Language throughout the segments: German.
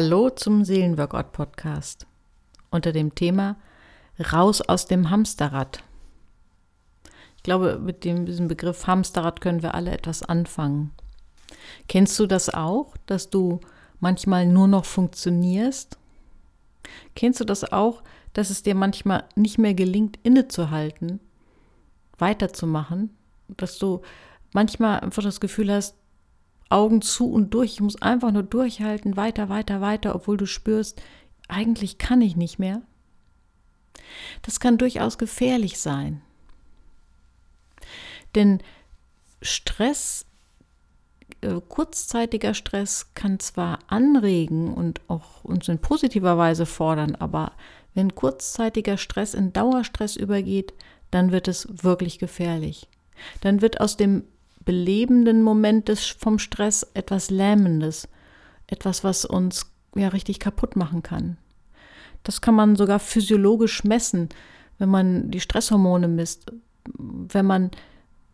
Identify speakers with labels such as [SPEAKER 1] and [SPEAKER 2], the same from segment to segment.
[SPEAKER 1] Hallo zum Seelenworkout Podcast unter dem Thema Raus aus dem Hamsterrad. Ich glaube, mit dem, diesem Begriff Hamsterrad können wir alle etwas anfangen. Kennst du das auch, dass du manchmal nur noch funktionierst? Kennst du das auch, dass es dir manchmal nicht mehr gelingt, innezuhalten, weiterzumachen? Dass du manchmal einfach das Gefühl hast, Augen zu und durch. Ich muss einfach nur durchhalten, weiter, weiter, weiter, obwohl du spürst, eigentlich kann ich nicht mehr. Das kann durchaus gefährlich sein. Denn Stress, äh, kurzzeitiger Stress kann zwar anregen und auch uns in positiver Weise fordern, aber wenn kurzzeitiger Stress in Dauerstress übergeht, dann wird es wirklich gefährlich. Dann wird aus dem belebenden Moment des, vom Stress etwas Lähmendes, etwas, was uns ja richtig kaputt machen kann. Das kann man sogar physiologisch messen, wenn man die Stresshormone misst. Wenn man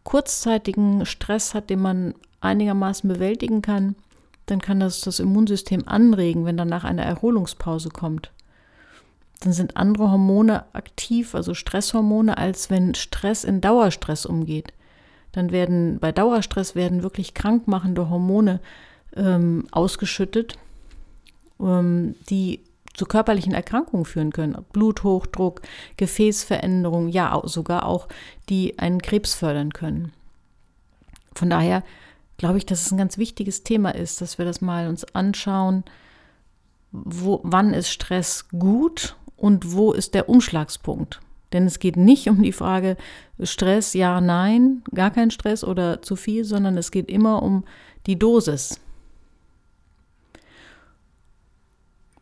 [SPEAKER 1] kurzzeitigen Stress hat, den man einigermaßen bewältigen kann, dann kann das das Immunsystem anregen, wenn danach eine Erholungspause kommt. Dann sind andere Hormone aktiv, also Stresshormone, als wenn Stress in Dauerstress umgeht dann werden bei Dauerstress werden wirklich krankmachende Hormone ähm, ausgeschüttet, ähm, die zu körperlichen Erkrankungen führen können. Bluthochdruck, Gefäßveränderungen, ja sogar auch, die einen Krebs fördern können. Von daher glaube ich, dass es ein ganz wichtiges Thema ist, dass wir das mal uns anschauen, wo, wann ist Stress gut und wo ist der Umschlagspunkt. Denn es geht nicht um die Frage Stress, ja, nein, gar kein Stress oder zu viel, sondern es geht immer um die Dosis.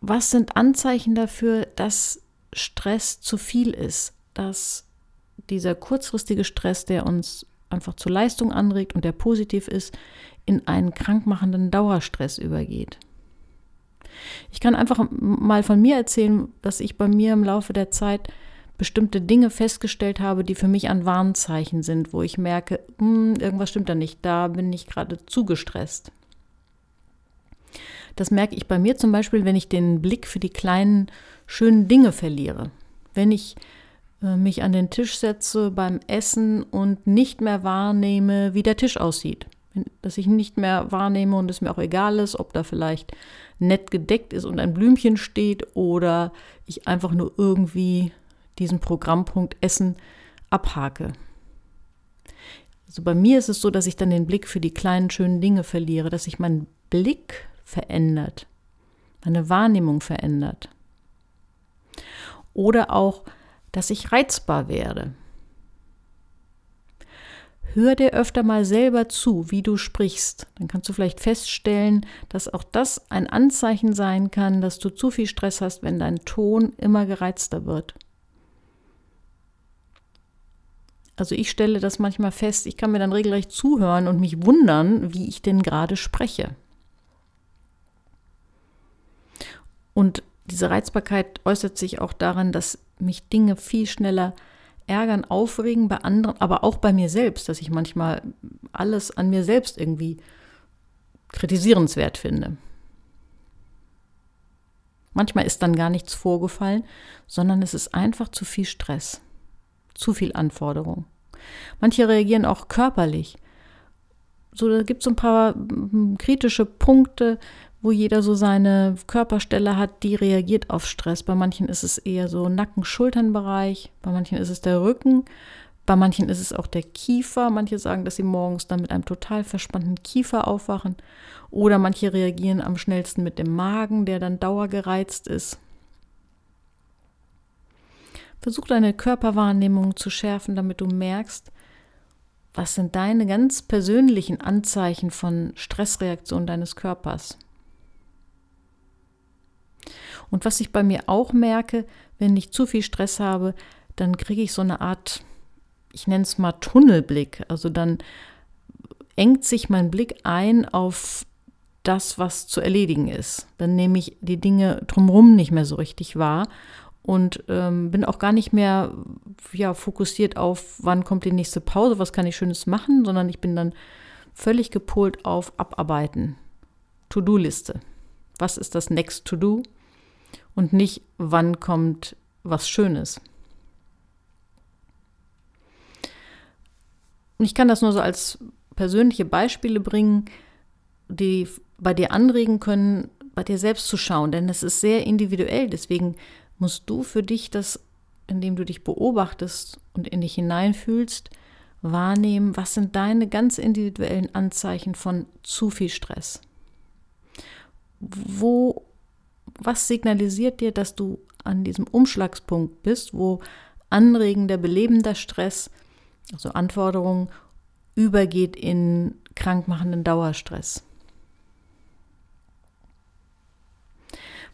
[SPEAKER 1] Was sind Anzeichen dafür, dass Stress zu viel ist, dass dieser kurzfristige Stress, der uns einfach zur Leistung anregt und der positiv ist, in einen krankmachenden Dauerstress übergeht. Ich kann einfach mal von mir erzählen, dass ich bei mir im Laufe der Zeit bestimmte Dinge festgestellt habe, die für mich ein Warnzeichen sind, wo ich merke, hm, irgendwas stimmt da nicht, da bin ich gerade zu gestresst. Das merke ich bei mir zum Beispiel, wenn ich den Blick für die kleinen, schönen Dinge verliere. Wenn ich äh, mich an den Tisch setze beim Essen und nicht mehr wahrnehme, wie der Tisch aussieht. Dass ich nicht mehr wahrnehme und es mir auch egal ist, ob da vielleicht nett gedeckt ist und ein Blümchen steht oder ich einfach nur irgendwie diesen Programmpunkt Essen abhake. Also bei mir ist es so, dass ich dann den Blick für die kleinen schönen Dinge verliere, dass sich mein Blick verändert, meine Wahrnehmung verändert. Oder auch, dass ich reizbar werde. Hör dir öfter mal selber zu, wie du sprichst. Dann kannst du vielleicht feststellen, dass auch das ein Anzeichen sein kann, dass du zu viel Stress hast, wenn dein Ton immer gereizter wird. Also ich stelle das manchmal fest, ich kann mir dann regelrecht zuhören und mich wundern, wie ich denn gerade spreche. Und diese Reizbarkeit äußert sich auch darin, dass mich Dinge viel schneller ärgern, aufregen bei anderen, aber auch bei mir selbst, dass ich manchmal alles an mir selbst irgendwie kritisierenswert finde. Manchmal ist dann gar nichts vorgefallen, sondern es ist einfach zu viel Stress, zu viel Anforderung. Manche reagieren auch körperlich. So, da gibt es ein paar mm, kritische Punkte, wo jeder so seine Körperstelle hat, die reagiert auf Stress. Bei manchen ist es eher so Nacken-Schultern-Bereich, bei manchen ist es der Rücken, bei manchen ist es auch der Kiefer. Manche sagen, dass sie morgens dann mit einem total verspannten Kiefer aufwachen. Oder manche reagieren am schnellsten mit dem Magen, der dann dauergereizt ist. Versuch deine Körperwahrnehmung zu schärfen, damit du merkst, was sind deine ganz persönlichen Anzeichen von Stressreaktion deines Körpers. Und was ich bei mir auch merke, wenn ich zu viel Stress habe, dann kriege ich so eine Art, ich nenne es mal Tunnelblick. Also dann engt sich mein Blick ein auf das, was zu erledigen ist. Dann nehme ich die Dinge drumherum nicht mehr so richtig wahr und ähm, bin auch gar nicht mehr ja, fokussiert auf, wann kommt die nächste Pause, was kann ich Schönes machen, sondern ich bin dann völlig gepolt auf Abarbeiten, To-Do-Liste. was ist das Next to Do und nicht, wann kommt was Schönes. Ich kann das nur so als persönliche Beispiele bringen, die bei dir anregen können, bei dir selbst zu schauen, denn es ist sehr individuell. Deswegen musst du für dich das, indem du dich beobachtest und in dich hineinfühlst, wahrnehmen, was sind deine ganz individuellen Anzeichen von zu viel Stress. Wo, was signalisiert dir, dass du an diesem Umschlagspunkt bist, wo anregender, belebender Stress, also Anforderungen, übergeht in krankmachenden Dauerstress?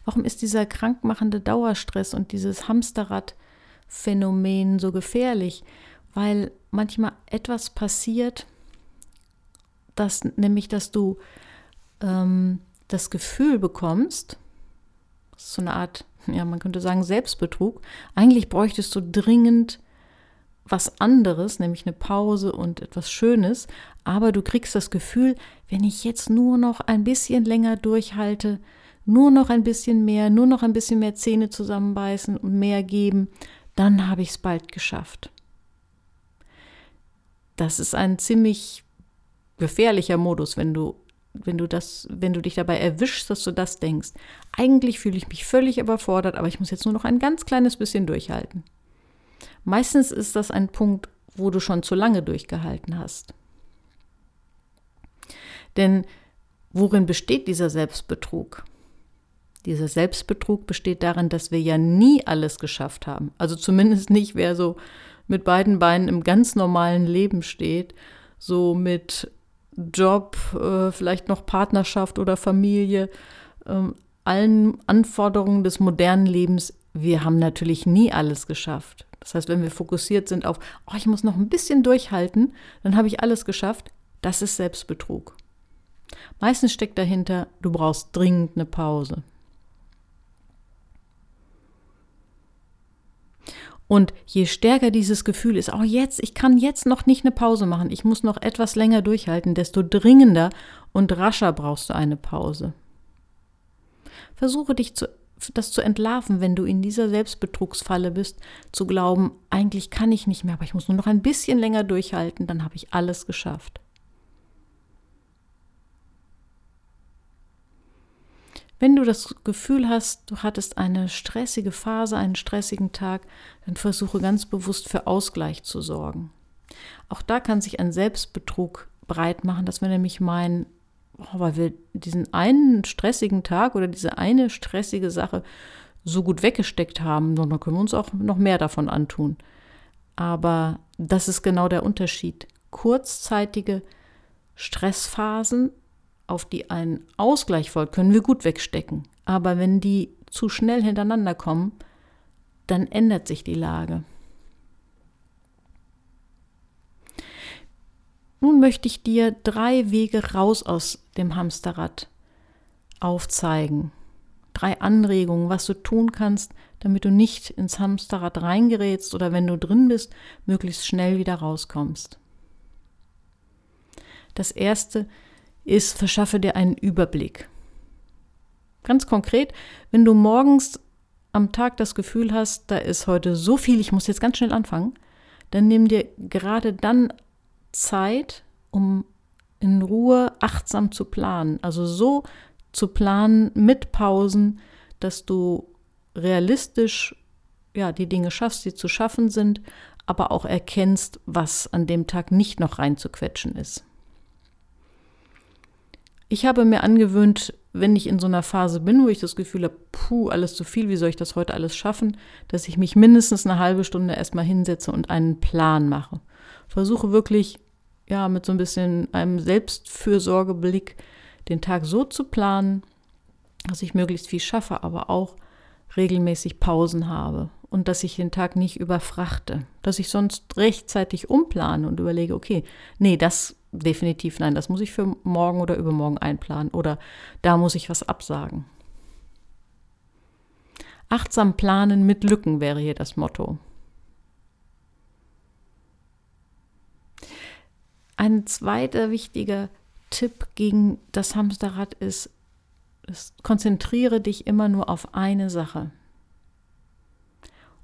[SPEAKER 1] Warum ist dieser krankmachende Dauerstress und dieses Hamsterrad-Phänomen so gefährlich? Weil manchmal etwas passiert, dass, nämlich dass du ähm, das Gefühl bekommst, das ist so eine Art, ja, man könnte sagen, Selbstbetrug. Eigentlich bräuchtest du dringend was anderes, nämlich eine Pause und etwas Schönes, aber du kriegst das Gefühl, wenn ich jetzt nur noch ein bisschen länger durchhalte, nur noch ein bisschen mehr, nur noch ein bisschen mehr Zähne zusammenbeißen und mehr geben, dann habe ich es bald geschafft. Das ist ein ziemlich gefährlicher Modus, wenn du wenn du das, wenn du dich dabei erwischst, dass du das denkst. Eigentlich fühle ich mich völlig überfordert, aber ich muss jetzt nur noch ein ganz kleines bisschen durchhalten. Meistens ist das ein Punkt, wo du schon zu lange durchgehalten hast. Denn worin besteht dieser Selbstbetrug? Dieser Selbstbetrug besteht darin, dass wir ja nie alles geschafft haben. Also zumindest nicht, wer so mit beiden Beinen im ganz normalen Leben steht, so mit Job, äh, vielleicht noch Partnerschaft oder Familie, ähm, allen Anforderungen des modernen Lebens. Wir haben natürlich nie alles geschafft. Das heißt, wenn wir fokussiert sind auf, oh, ich muss noch ein bisschen durchhalten, dann habe ich alles geschafft, das ist Selbstbetrug. Meistens steckt dahinter, du brauchst dringend eine Pause. Und je stärker dieses Gefühl ist, auch jetzt, ich kann jetzt noch nicht eine Pause machen, ich muss noch etwas länger durchhalten, desto dringender und rascher brauchst du eine Pause. Versuche dich zu, das zu entlarven, wenn du in dieser Selbstbetrugsfalle bist, zu glauben, eigentlich kann ich nicht mehr, aber ich muss nur noch ein bisschen länger durchhalten, dann habe ich alles geschafft. Wenn du das Gefühl hast, du hattest eine stressige Phase, einen stressigen Tag, dann versuche ganz bewusst für Ausgleich zu sorgen. Auch da kann sich ein Selbstbetrug breit machen, dass wir nämlich meinen, oh, weil wir diesen einen stressigen Tag oder diese eine stressige Sache so gut weggesteckt haben, dann können wir uns auch noch mehr davon antun. Aber das ist genau der Unterschied. Kurzzeitige Stressphasen auf die ein Ausgleich folgt, können wir gut wegstecken. Aber wenn die zu schnell hintereinander kommen, dann ändert sich die Lage. Nun möchte ich dir drei Wege raus aus dem Hamsterrad aufzeigen. Drei Anregungen, was du tun kannst, damit du nicht ins Hamsterrad reingerätst oder wenn du drin bist, möglichst schnell wieder rauskommst. Das erste ist, ist, verschaffe dir einen Überblick. Ganz konkret, wenn du morgens am Tag das Gefühl hast, da ist heute so viel, ich muss jetzt ganz schnell anfangen, dann nimm dir gerade dann Zeit, um in Ruhe achtsam zu planen. Also so zu planen mit Pausen, dass du realistisch ja, die Dinge schaffst, die zu schaffen sind, aber auch erkennst, was an dem Tag nicht noch reinzuquetschen ist. Ich habe mir angewöhnt, wenn ich in so einer Phase bin, wo ich das Gefühl habe, puh, alles zu viel, wie soll ich das heute alles schaffen, dass ich mich mindestens eine halbe Stunde erstmal hinsetze und einen Plan mache. Versuche wirklich, ja, mit so ein bisschen einem Selbstfürsorgeblick den Tag so zu planen, dass ich möglichst viel schaffe, aber auch regelmäßig Pausen habe und dass ich den Tag nicht überfrachte, dass ich sonst rechtzeitig umplane und überlege, okay, nee, das definitiv nein, das muss ich für morgen oder übermorgen einplanen oder da muss ich was absagen. Achtsam planen mit Lücken wäre hier das Motto. Ein zweiter wichtiger Tipp gegen das Hamsterrad ist, konzentriere dich immer nur auf eine Sache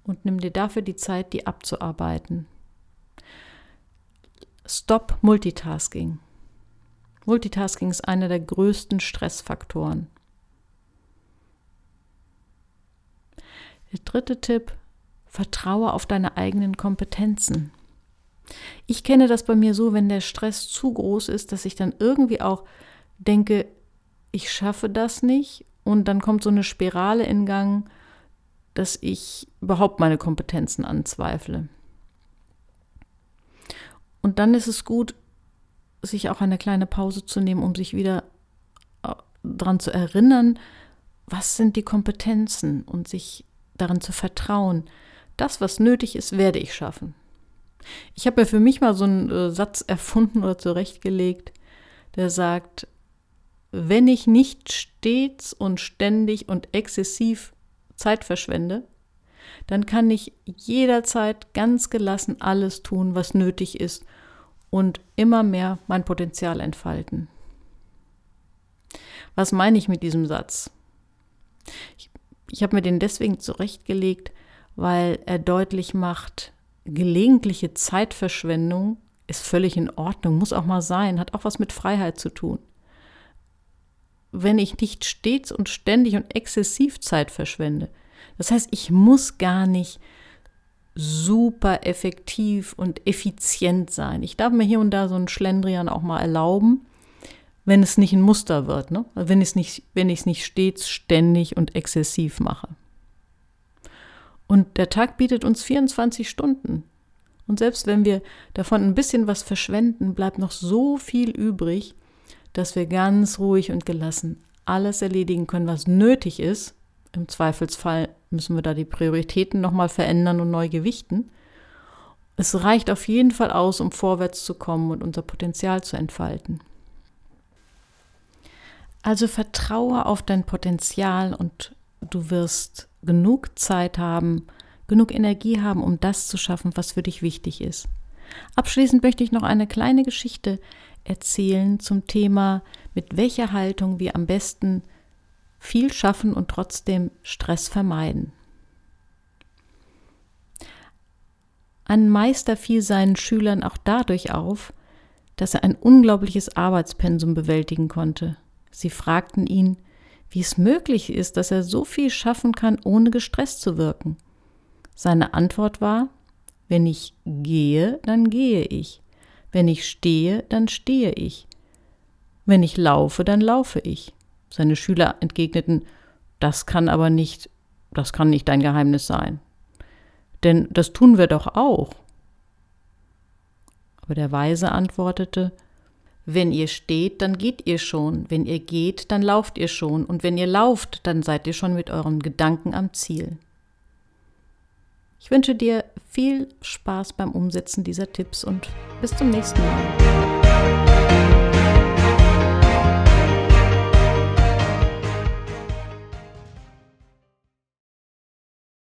[SPEAKER 1] und nimm dir dafür die Zeit, die abzuarbeiten. Stop Multitasking. Multitasking ist einer der größten Stressfaktoren. Der dritte Tipp, vertraue auf deine eigenen Kompetenzen. Ich kenne das bei mir so, wenn der Stress zu groß ist, dass ich dann irgendwie auch denke, ich schaffe das nicht und dann kommt so eine Spirale in Gang, dass ich überhaupt meine Kompetenzen anzweifle. Und dann ist es gut, sich auch eine kleine Pause zu nehmen, um sich wieder äh, daran zu erinnern, was sind die Kompetenzen und sich daran zu vertrauen. Das, was nötig ist, werde ich schaffen. Ich habe ja für mich mal so einen äh, Satz erfunden oder zurechtgelegt, der sagt, wenn ich nicht stets und ständig und exzessiv Zeit verschwende, dann kann ich jederzeit ganz gelassen alles tun, was nötig ist und immer mehr mein Potenzial entfalten. Was meine ich mit diesem Satz? Ich, ich habe mir den deswegen zurechtgelegt, weil er deutlich macht, gelegentliche Zeitverschwendung ist völlig in Ordnung, muss auch mal sein, hat auch was mit Freiheit zu tun. Wenn ich nicht stets und ständig und exzessiv Zeit verschwende, das heißt, ich muss gar nicht super effektiv und effizient sein. Ich darf mir hier und da so einen Schlendrian auch mal erlauben, wenn es nicht ein Muster wird, ne? wenn ich es nicht, wenn ich es nicht stets, ständig und exzessiv mache. Und der Tag bietet uns 24 Stunden. Und selbst wenn wir davon ein bisschen was verschwenden, bleibt noch so viel übrig, dass wir ganz ruhig und gelassen alles erledigen können, was nötig ist. Im Zweifelsfall müssen wir da die Prioritäten nochmal verändern und neu gewichten. Es reicht auf jeden Fall aus, um vorwärts zu kommen und unser Potenzial zu entfalten. Also vertraue auf dein Potenzial und du wirst genug Zeit haben, genug Energie haben, um das zu schaffen, was für dich wichtig ist. Abschließend möchte ich noch eine kleine Geschichte erzählen zum Thema, mit welcher Haltung wir am besten viel schaffen und trotzdem Stress vermeiden. Ein Meister fiel seinen Schülern auch dadurch auf, dass er ein unglaubliches Arbeitspensum bewältigen konnte. Sie fragten ihn, wie es möglich ist, dass er so viel schaffen kann, ohne gestresst zu wirken. Seine Antwort war, wenn ich gehe, dann gehe ich. Wenn ich stehe, dann stehe ich. Wenn ich laufe, dann laufe ich. Seine Schüler entgegneten, das kann aber nicht, das kann nicht dein Geheimnis sein. Denn das tun wir doch auch. Aber der Weise antwortete, wenn ihr steht, dann geht ihr schon, wenn ihr geht, dann lauft ihr schon, und wenn ihr lauft, dann seid ihr schon mit euren Gedanken am Ziel. Ich wünsche dir viel Spaß beim Umsetzen dieser Tipps und bis zum nächsten Mal.